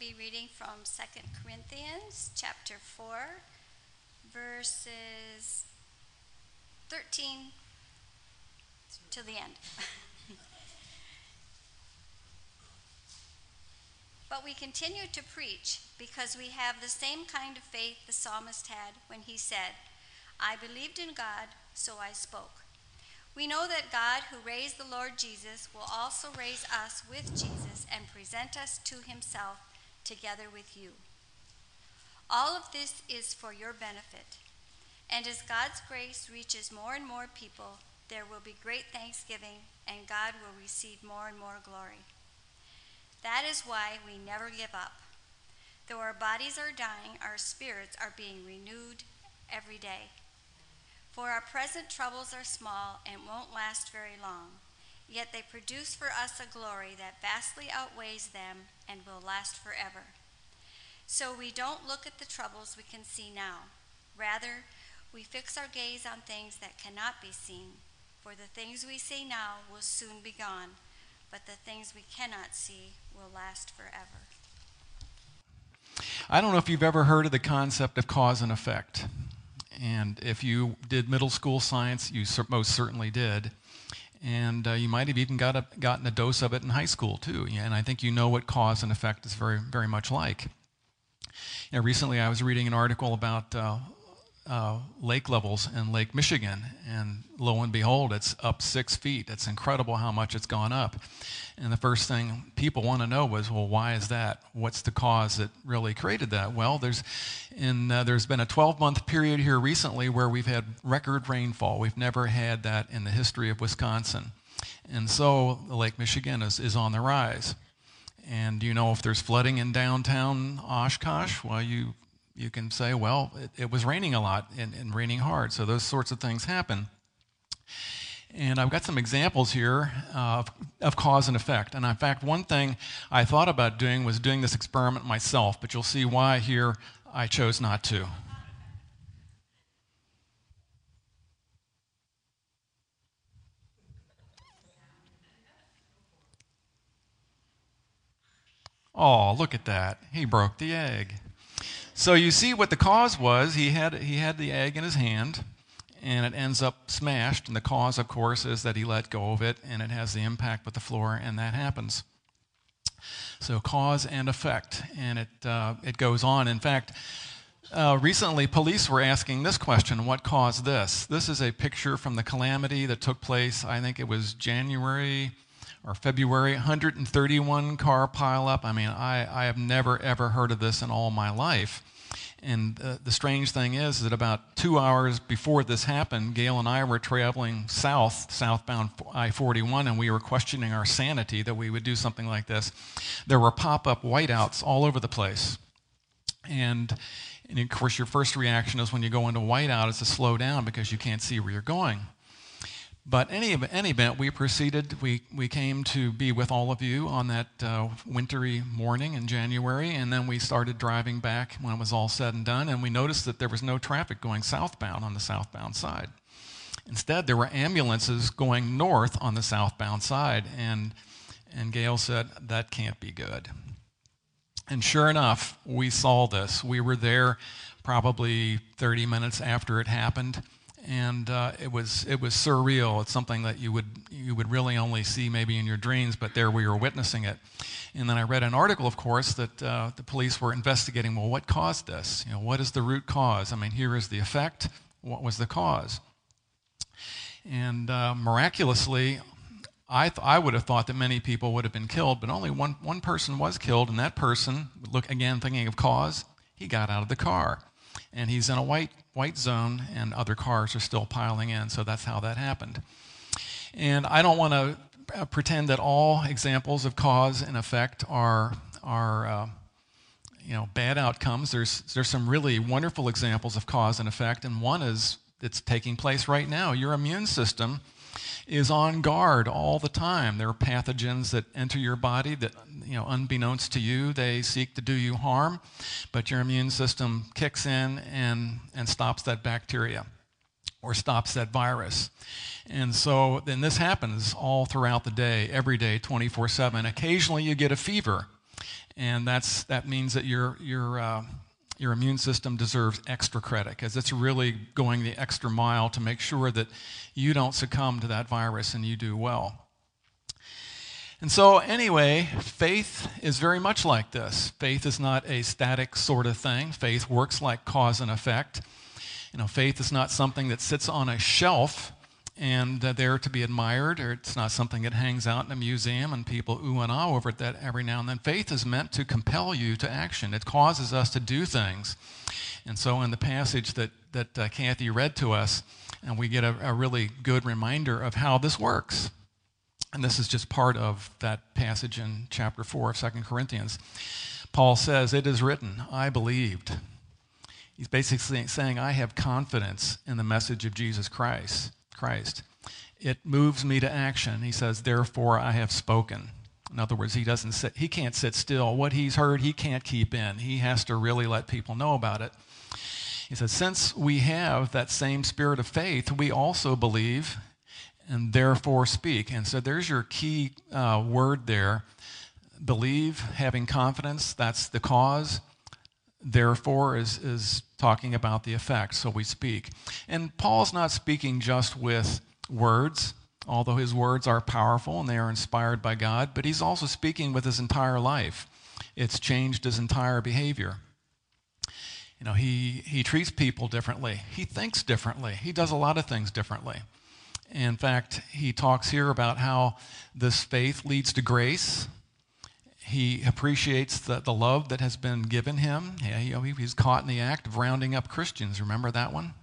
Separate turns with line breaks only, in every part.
be reading from 2 Corinthians chapter 4, verses 13 to the end. but we continue to preach because we have the same kind of faith the psalmist had when he said, I believed in God, so I spoke. We know that God, who raised the Lord Jesus, will also raise us with Jesus and present us to himself together with you. All of this is for your benefit. And as God's grace reaches more and more people, there will be great thanksgiving, and God will receive more and more glory. That is why we never give up. Though our bodies are dying, our spirits are being renewed every day. For our present troubles are small and won't last very long, yet they produce for us a glory that vastly outweighs them and will last forever. So we don't look at the troubles we can see now. Rather, we fix our gaze on things that cannot be seen, for the things we see now will soon be gone, but the things we cannot see will last forever.
I don't know if you've ever heard of the concept of cause and effect. And if you did middle school science, you most certainly did. And uh, you might have even got a, gotten a dose of it in high school, too. And I think you know what cause and effect is very, very much like. You know, recently, I was reading an article about uh, uh, lake levels in Lake Michigan, and lo and behold, it's up six feet. It's incredible how much it's gone up. And the first thing people want to know was, well, why is that? What's the cause that really created that? Well, there's, in, uh, there's been a 12 month period here recently where we've had record rainfall. We've never had that in the history of Wisconsin. And so Lake Michigan is, is on the rise. And you know if there's flooding in downtown Oshkosh? Well, you you can say, well, it, it was raining a lot and, and, raining hard. So those sorts of things happen. And I've got some examples here uh, of, of cause and effect. And in fact, one thing I thought about doing was doing this experiment myself, but you'll see why here I chose not to. Oh, look at that. He broke the egg. So you see what the cause was. He had, he had the egg in his hand, and it ends up smashed. And the cause, of course, is that he let go of it, and it has the impact with the floor, and that happens. So cause and effect, and it, uh, it goes on. In fact, uh, recently, police were asking this question what caused this? This is a picture from the calamity that took place, I think it was January or February, 131 car pileup. I mean, I, I have never, ever heard of this in all my life. And uh, the strange thing is that about two hours before this happened, Gail and I were traveling south, southbound I 41, and we were questioning our sanity that we would do something like this. There were pop up whiteouts all over the place. And, and of course, your first reaction is when you go into whiteout is to slow down because you can't see where you're going. But any, any event, we proceeded, we, we came to be with all of you on that uh, wintry morning in January, and then we started driving back when it was all said and done, and we noticed that there was no traffic going southbound on the southbound side. Instead, there were ambulances going north on the southbound side, and, and Gail said, That can't be good. And sure enough, we saw this. We were there probably 30 minutes after it happened and uh, it was it was surreal. It's something that you would you would really only see maybe in your dreams, but there we were witnessing it. And then I read an article, of course, that uh, the police were investigating. Well, what caused this? You know, what is the root cause? I mean, here is the effect. What was the cause? And uh, miraculously, I, th- I would have thought that many people would have been killed, but only one, one person was killed, and that person, look again, thinking of cause, he got out of the car. And he's in a white white zone, and other cars are still piling in. So that's how that happened. And I don't want to uh, pretend that all examples of cause and effect are are uh, you know bad outcomes. There's there's some really wonderful examples of cause and effect, and one is it's taking place right now. Your immune system is on guard all the time. There are pathogens that enter your body that, you know, unbeknownst to you, they seek to do you harm, but your immune system kicks in and, and stops that bacteria or stops that virus. And so then this happens all throughout the day, every day, 24 7. Occasionally you get a fever. And that's, that means that your, your, uh, your immune system deserves extra credit because it's really going the extra mile to make sure that you don't succumb to that virus and you do well. And so, anyway, faith is very much like this. Faith is not a static sort of thing. Faith works like cause and effect. You know, faith is not something that sits on a shelf and uh, there to be admired, or it's not something that hangs out in a museum and people ooh and ah over it that every now and then. Faith is meant to compel you to action. It causes us to do things. And so, in the passage that that uh, Kathy read to us, and we get a, a really good reminder of how this works. And this is just part of that passage in chapter 4 of 2 Corinthians. Paul says, It is written, I believed. He's basically saying, I have confidence in the message of Jesus Christ. Christ. It moves me to action. He says, Therefore I have spoken. In other words, he doesn't sit, he can't sit still. What he's heard, he can't keep in. He has to really let people know about it. He says, Since we have that same spirit of faith, we also believe and therefore speak. And so there's your key uh, word there believe, having confidence, that's the cause. Therefore is, is talking about the effect, so we speak. And Paul's not speaking just with words, although his words are powerful and they are inspired by God, but he's also speaking with his entire life. It's changed his entire behavior. You know, he, he treats people differently. He thinks differently. He does a lot of things differently. In fact, he talks here about how this faith leads to grace. He appreciates the, the love that has been given him. Yeah, you know, he, he's caught in the act of rounding up Christians. Remember that one?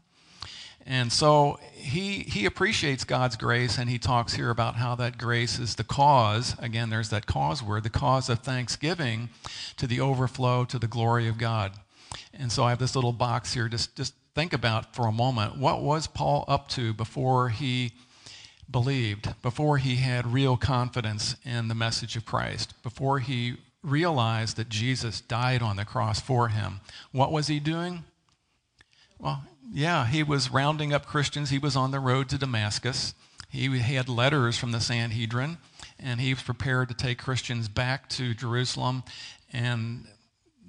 And so he, he appreciates God's grace, and he talks here about how that grace is the cause. Again, there's that cause word, the cause of thanksgiving to the overflow to the glory of God. And so I have this little box here. Just, just think about for a moment what was Paul up to before he believed, before he had real confidence in the message of Christ, before he realized that Jesus died on the cross for him. What was he doing? Well, yeah, he was rounding up Christians. He was on the road to Damascus. He had letters from the Sanhedrin, and he was prepared to take Christians back to Jerusalem, and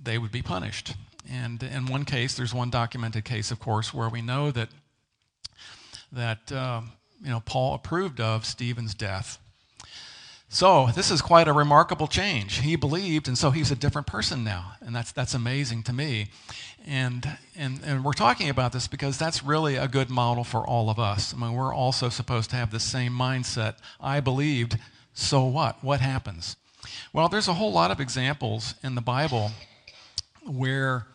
they would be punished. And in one case, there's one documented case, of course, where we know that that uh, you know Paul approved of Stephen's death. So this is quite a remarkable change. He believed, and so he's a different person now, and that's that's amazing to me. And and and we're talking about this because that's really a good model for all of us. I mean, we're also supposed to have the same mindset. I believed, so what? What happens? Well, there's a whole lot of examples in the Bible where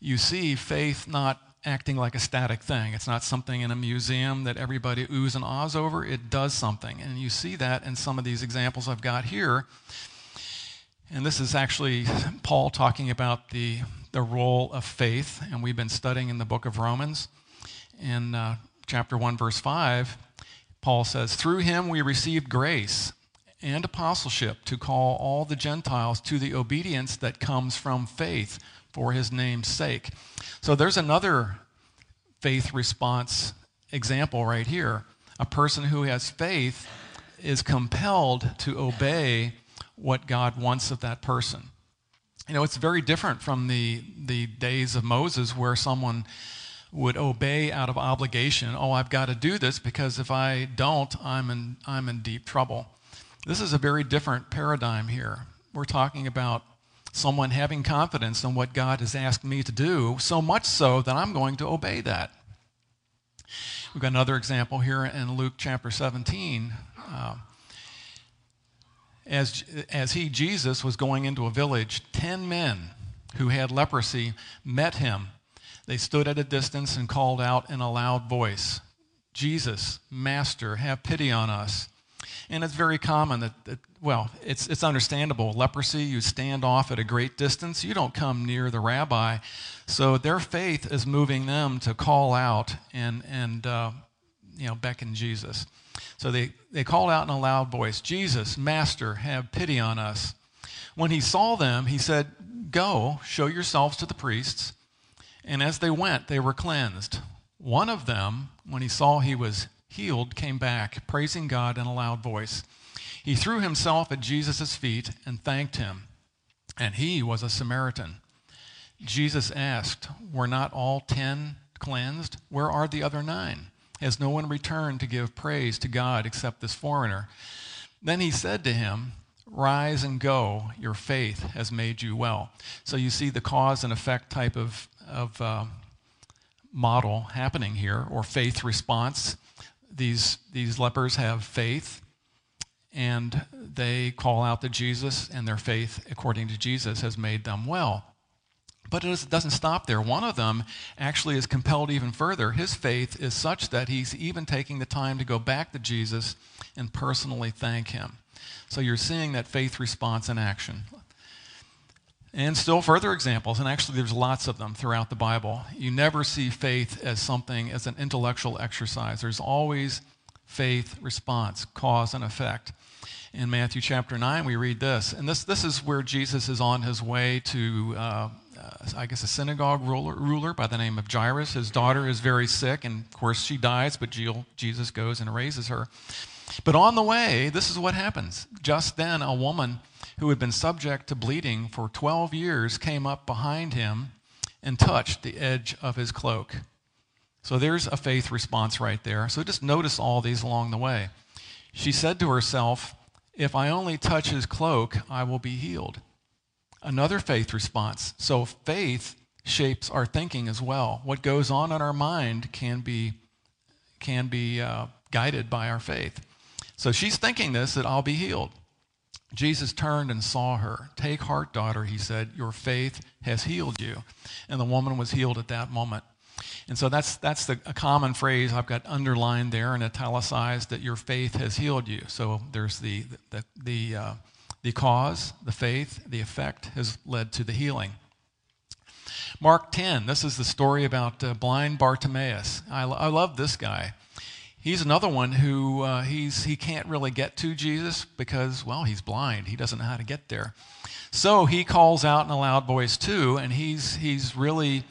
you see faith not acting like a static thing. It's not something in a museum that everybody oohs and ahs over. It does something. And you see that in some of these examples I've got here. And this is actually Paul talking about the, the role of faith. And we've been studying in the book of Romans. In uh, chapter 1, verse 5, Paul says, Through him we received grace and apostleship to call all the Gentiles to the obedience that comes from faith for his name's sake. So there's another faith response example right here. A person who has faith is compelled to obey what God wants of that person. You know, it's very different from the, the days of Moses where someone would obey out of obligation. Oh, I've got to do this because if I don't, I'm in, I'm in deep trouble. This is a very different paradigm here. We're talking about someone having confidence in what God has asked me to do, so much so that I'm going to obey that. We've got another example here in Luke chapter 17. Uh, as, as he, Jesus, was going into a village, ten men who had leprosy met him. They stood at a distance and called out in a loud voice, Jesus, Master, have pity on us. And it's very common that, that, well, it's, it's understandable. Leprosy, you stand off at a great distance, you don't come near the rabbi. So their faith is moving them to call out and, and uh, you know, beckon Jesus. So they, they called out in a loud voice, Jesus, Master, have pity on us. When he saw them, he said, Go, show yourselves to the priests. And as they went, they were cleansed. One of them, when he saw he was healed, came back, praising God in a loud voice. He threw himself at Jesus' feet and thanked him. and he was a Samaritan. Jesus asked, Were not all ten cleansed? Where are the other nine? Has no one returned to give praise to God except this foreigner? Then he said to him, Rise and go, your faith has made you well. So you see the cause and effect type of, of uh, model happening here, or faith response. These, these lepers have faith, and they call out to Jesus, and their faith, according to Jesus, has made them well. But it doesn't stop there. One of them actually is compelled even further. His faith is such that he's even taking the time to go back to Jesus and personally thank him. So you're seeing that faith response in action. And still further examples, and actually there's lots of them throughout the Bible. You never see faith as something, as an intellectual exercise. There's always faith response, cause and effect. In Matthew chapter 9, we read this, and this, this is where Jesus is on his way to, uh, uh, I guess, a synagogue ruler, ruler by the name of Jairus. His daughter is very sick, and of course she dies, but Jesus goes and raises her. But on the way, this is what happens. Just then, a woman who had been subject to bleeding for 12 years came up behind him and touched the edge of his cloak. So there's a faith response right there. So just notice all these along the way. She said to herself, If I only touch his cloak, I will be healed. Another faith response. So faith shapes our thinking as well. What goes on in our mind can be, can be uh, guided by our faith. So she's thinking this that I'll be healed. Jesus turned and saw her. Take heart, daughter, he said, your faith has healed you. And the woman was healed at that moment. And so that's, that's the, a common phrase I've got underlined there and italicized that your faith has healed you. So there's the, the, the, uh, the cause, the faith, the effect has led to the healing. Mark 10, this is the story about uh, blind Bartimaeus. I, I love this guy. He's another one who uh, he's, he can't really get to Jesus because, well, he's blind. He doesn't know how to get there. So he calls out in a loud voice too, and he's, he's really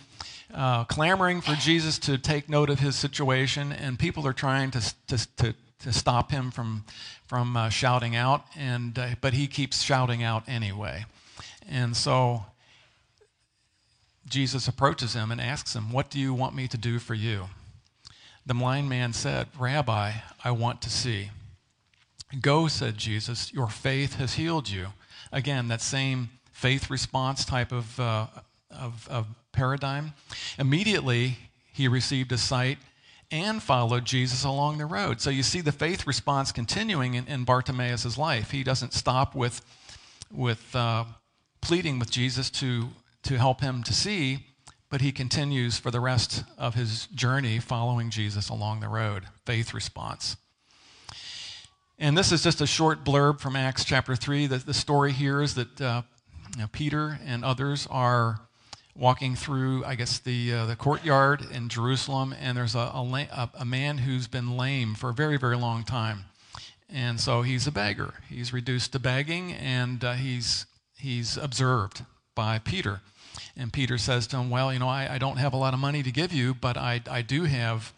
uh, clamoring for Jesus to take note of his situation, and people are trying to, to, to, to stop him from, from uh, shouting out, and, uh, but he keeps shouting out anyway. And so Jesus approaches him and asks him, What do you want me to do for you? The blind man said, Rabbi, I want to see. Go, said Jesus, your faith has healed you. Again, that same faith response type of, uh, of, of paradigm. Immediately, he received a sight and followed Jesus along the road. So you see the faith response continuing in, in Bartimaeus' life. He doesn't stop with, with uh, pleading with Jesus to, to help him to see but he continues for the rest of his journey following Jesus along the road. Faith response. And this is just a short blurb from Acts chapter 3. The, the story here is that uh, you know, Peter and others are walking through, I guess, the, uh, the courtyard in Jerusalem, and there's a, a, a, man who's been lame for a very, very long time. And so he's a beggar. He's reduced to begging, and uh, he's, he's observed by Peter. And Peter says to him, Well, you know, I, I don't have a lot of money to give you, but I, I do have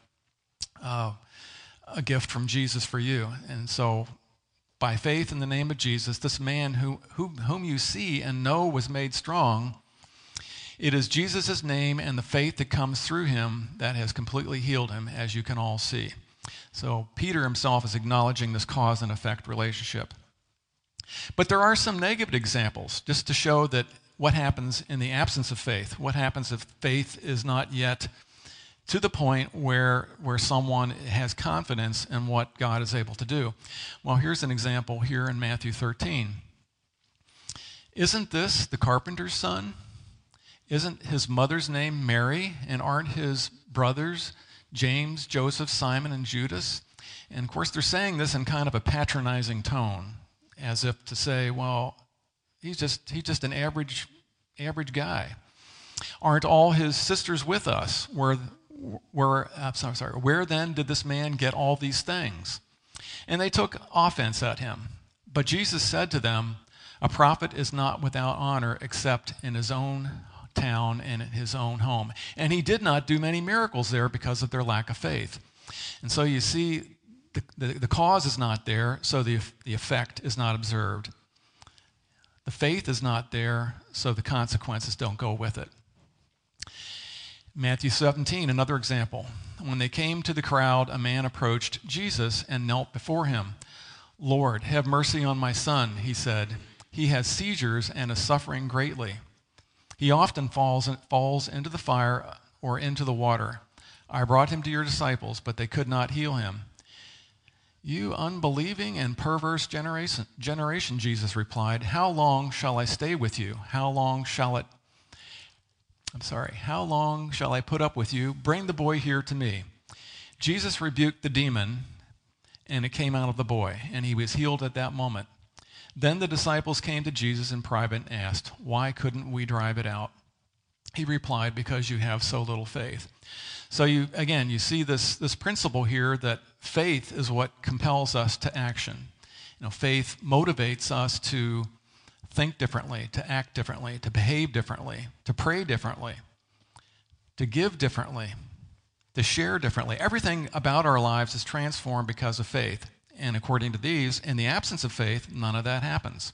uh, a gift from Jesus for you. And so, by faith in the name of Jesus, this man who, who, whom you see and know was made strong, it is Jesus' name and the faith that comes through him that has completely healed him, as you can all see. So, Peter himself is acknowledging this cause and effect relationship. But there are some negative examples, just to show that what happens in the absence of faith? What happens if faith is not yet to the point where, where someone has confidence in what God is able to do? Well, here's an example here in Matthew 13. Isn't this the carpenter's son? Isn't his mother's name Mary? And aren't his brothers James, Joseph, Simon, and Judas? And of course, they're saying this in kind of a patronizing tone, as if to say, well, He's just, he's just an average, average guy. Aren't all his sisters with us? Where, where, I'm sorry, sorry, where then did this man get all these things? And they took offense at him. But Jesus said to them, A prophet is not without honor except in his own town and in his own home. And he did not do many miracles there because of their lack of faith. And so you see, the, the, the cause is not there, so the, the effect is not observed. The faith is not there, so the consequences don't go with it. Matthew 17, another example. When they came to the crowd, a man approached Jesus and knelt before him. Lord, have mercy on my son, he said. He has seizures and is suffering greatly. He often falls, falls into the fire or into the water. I brought him to your disciples, but they could not heal him. You unbelieving and perverse generation, generation, Jesus replied, How long shall I stay with you? How long shall it, I'm sorry, how long shall I put up with you? Bring the boy here to me. Jesus rebuked the demon, and it came out of the boy, and he was healed at that moment. Then the disciples came to Jesus in private and asked, Why couldn't we drive it out? He replied, Because you have so little faith. So you again, you see this, this principle here that faith is what compels us to action. You know, faith motivates us to think differently, to act differently, to behave differently, to pray differently, to give differently, to share differently. Everything about our lives is transformed because of faith. And according to these, in the absence of faith, none of that happens.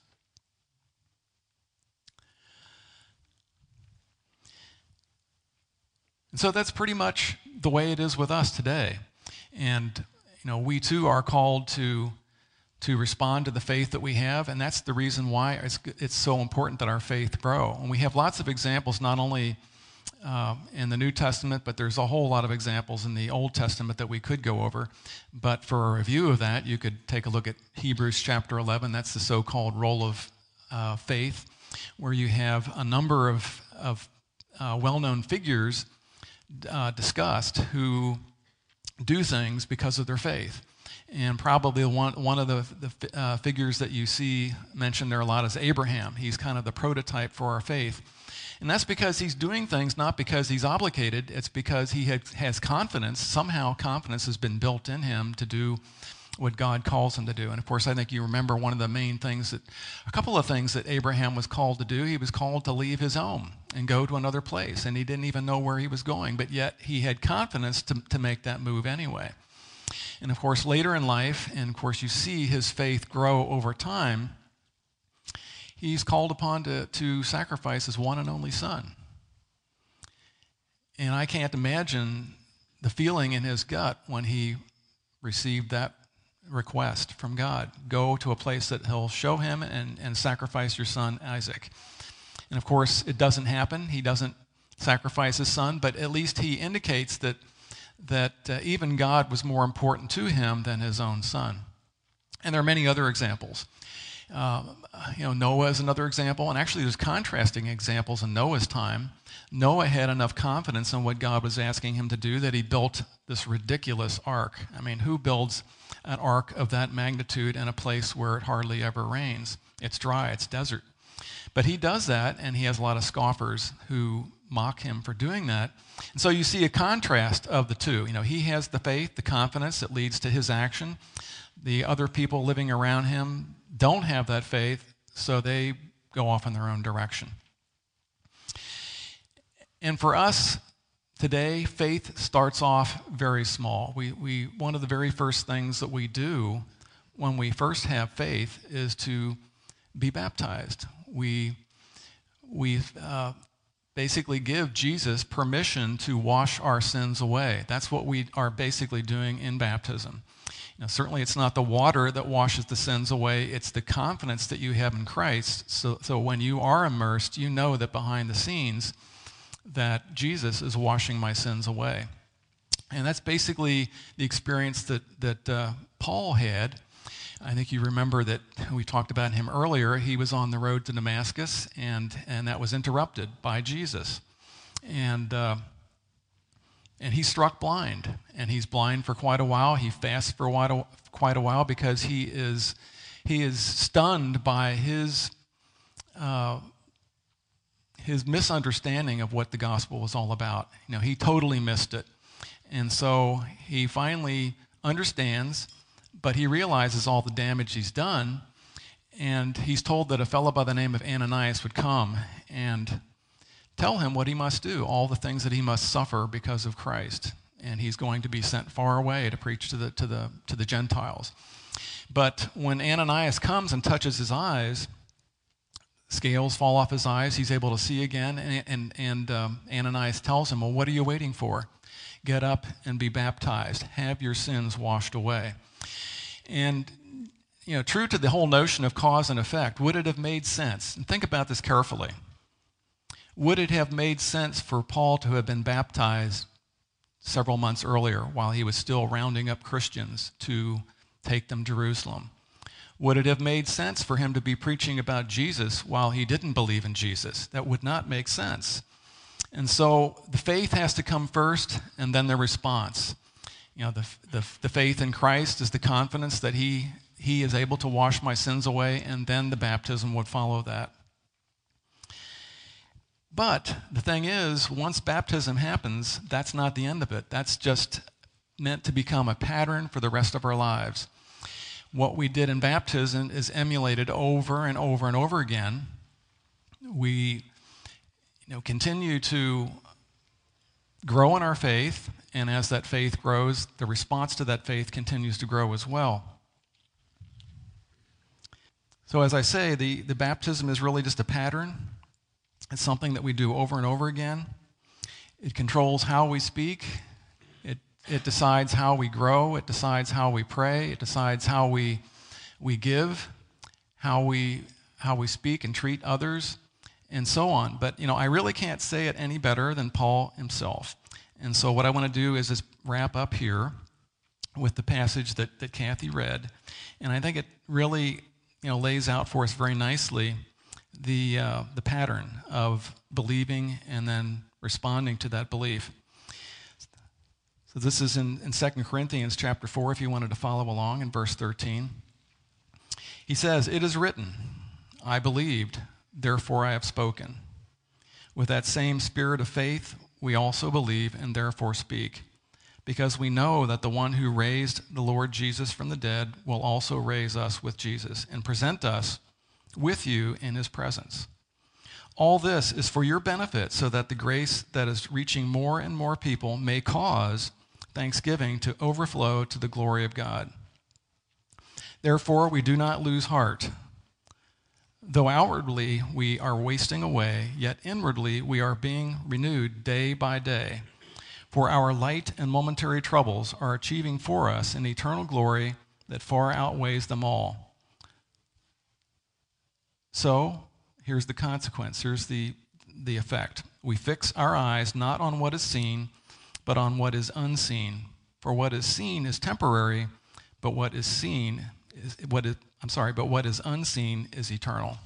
And so that's pretty much the way it is with us today. And you know, we too are called to to respond to the faith that we have, and that's the reason why it's, it's so important that our faith grow. And we have lots of examples, not only uh, in the New Testament, but there's a whole lot of examples in the Old Testament that we could go over. But for a review of that, you could take a look at Hebrews chapter 11. That's the so called roll of uh, faith, where you have a number of, of uh, well known figures uh, discussed who do things because of their faith. And probably one, one of the, the uh, figures that you see mentioned there a lot is Abraham. He's kind of the prototype for our faith. And that's because he's doing things not because he's obligated, it's because he had, has confidence. Somehow, confidence has been built in him to do what God calls him to do. And of course, I think you remember one of the main things that, a couple of things that Abraham was called to do. He was called to leave his home and go to another place, and he didn't even know where he was going, but yet he had confidence to, to make that move anyway. And of course, later in life, and of course, you see his faith grow over time, he's called upon to, to sacrifice his one and only son. And I can't imagine the feeling in his gut when he received that request from God go to a place that He'll show him and, and sacrifice your son, Isaac. And of course, it doesn't happen. He doesn't sacrifice his son, but at least he indicates that, that uh, even God was more important to him than his own son. And there are many other examples. Um, you know, Noah is another example, and actually, there's contrasting examples in Noah's time. Noah had enough confidence in what God was asking him to do that he built this ridiculous ark. I mean, who builds an ark of that magnitude in a place where it hardly ever rains? It's dry, it's desert. But he does that, and he has a lot of scoffers who mock him for doing that. And so you see a contrast of the two. You know, he has the faith, the confidence that leads to his action. The other people living around him don't have that faith, so they go off in their own direction. And for us today, faith starts off very small. We, we, one of the very first things that we do when we first have faith is to be baptized. We, we uh, basically give Jesus permission to wash our sins away. That's what we are basically doing in baptism. Now, certainly, it's not the water that washes the sins away, it's the confidence that you have in Christ. So, so when you are immersed, you know that behind the scenes, that Jesus is washing my sins away. And that's basically the experience that, that uh, Paul had. I think you remember that we talked about him earlier. He was on the road to Damascus, and, and that was interrupted by Jesus. And uh, and he's struck blind. And he's blind for quite a while. He fasts for quite a while because he is, he is stunned by his, uh, his misunderstanding of what the gospel was all about. You know, he totally missed it. And so he finally understands, but he realizes all the damage he's done. And he's told that a fellow by the name of Ananias would come and tell him what he must do, all the things that he must suffer because of Christ. And he's going to be sent far away to preach to the, to the, to the Gentiles. But when Ananias comes and touches his eyes, scales fall off his eyes. He's able to see again. And, and, and um, Ananias tells him, Well, what are you waiting for? Get up and be baptized. Have your sins washed away. And, you know, true to the whole notion of cause and effect, would it have made sense? And think about this carefully. Would it have made sense for Paul to have been baptized several months earlier while he was still rounding up Christians to take them to Jerusalem? Would it have made sense for him to be preaching about Jesus while he didn't believe in Jesus? That would not make sense. And so the faith has to come first and then the response. You know, the, the, the faith in Christ is the confidence that he, he is able to wash my sins away, and then the baptism would follow that. But the thing is, once baptism happens, that's not the end of it. That's just meant to become a pattern for the rest of our lives what we did in baptism is emulated over and over and over again. We you know, continue to grow in our faith, and as that faith grows, the response to that faith continues to grow as well. So, as I say, the, the baptism is really just a pattern. It's something that we do over and over again. It controls how we speak, it it decides how we grow, it decides how we pray, it decides how we, we give, how we, how we speak and treat others, and so on. But, you know, I really can't say it any better than Paul himself. And so, what I want to do is just wrap up here with the passage that, that Kathy read. And I think it really you know, lays out for us very nicely the, uh, the pattern of believing and then responding to that belief. So this is in, in 2 Corinthians chapter 4, if you wanted to follow along in verse 13. He says, It is written, I believed, therefore I have spoken. With that same spirit of faith, we also believe and therefore speak, because we know that the one who raised the Lord Jesus from the dead will also raise us with Jesus and present us with you in his presence. All this is for your benefit, so that the grace that is reaching more and more people may cause thanksgiving to overflow to the glory of God. Therefore, we do not lose heart. Though outwardly we are wasting away, yet inwardly we are being renewed day by day. For our light and momentary troubles are achieving for us an eternal glory that far outweighs them all. So, here's the consequence. Here's the, the effect. We fix our eyes not on what is seen, but on what is unseen. For what is seen is temporary, but what is seen is what is I'm sorry, but what is unseen is eternal.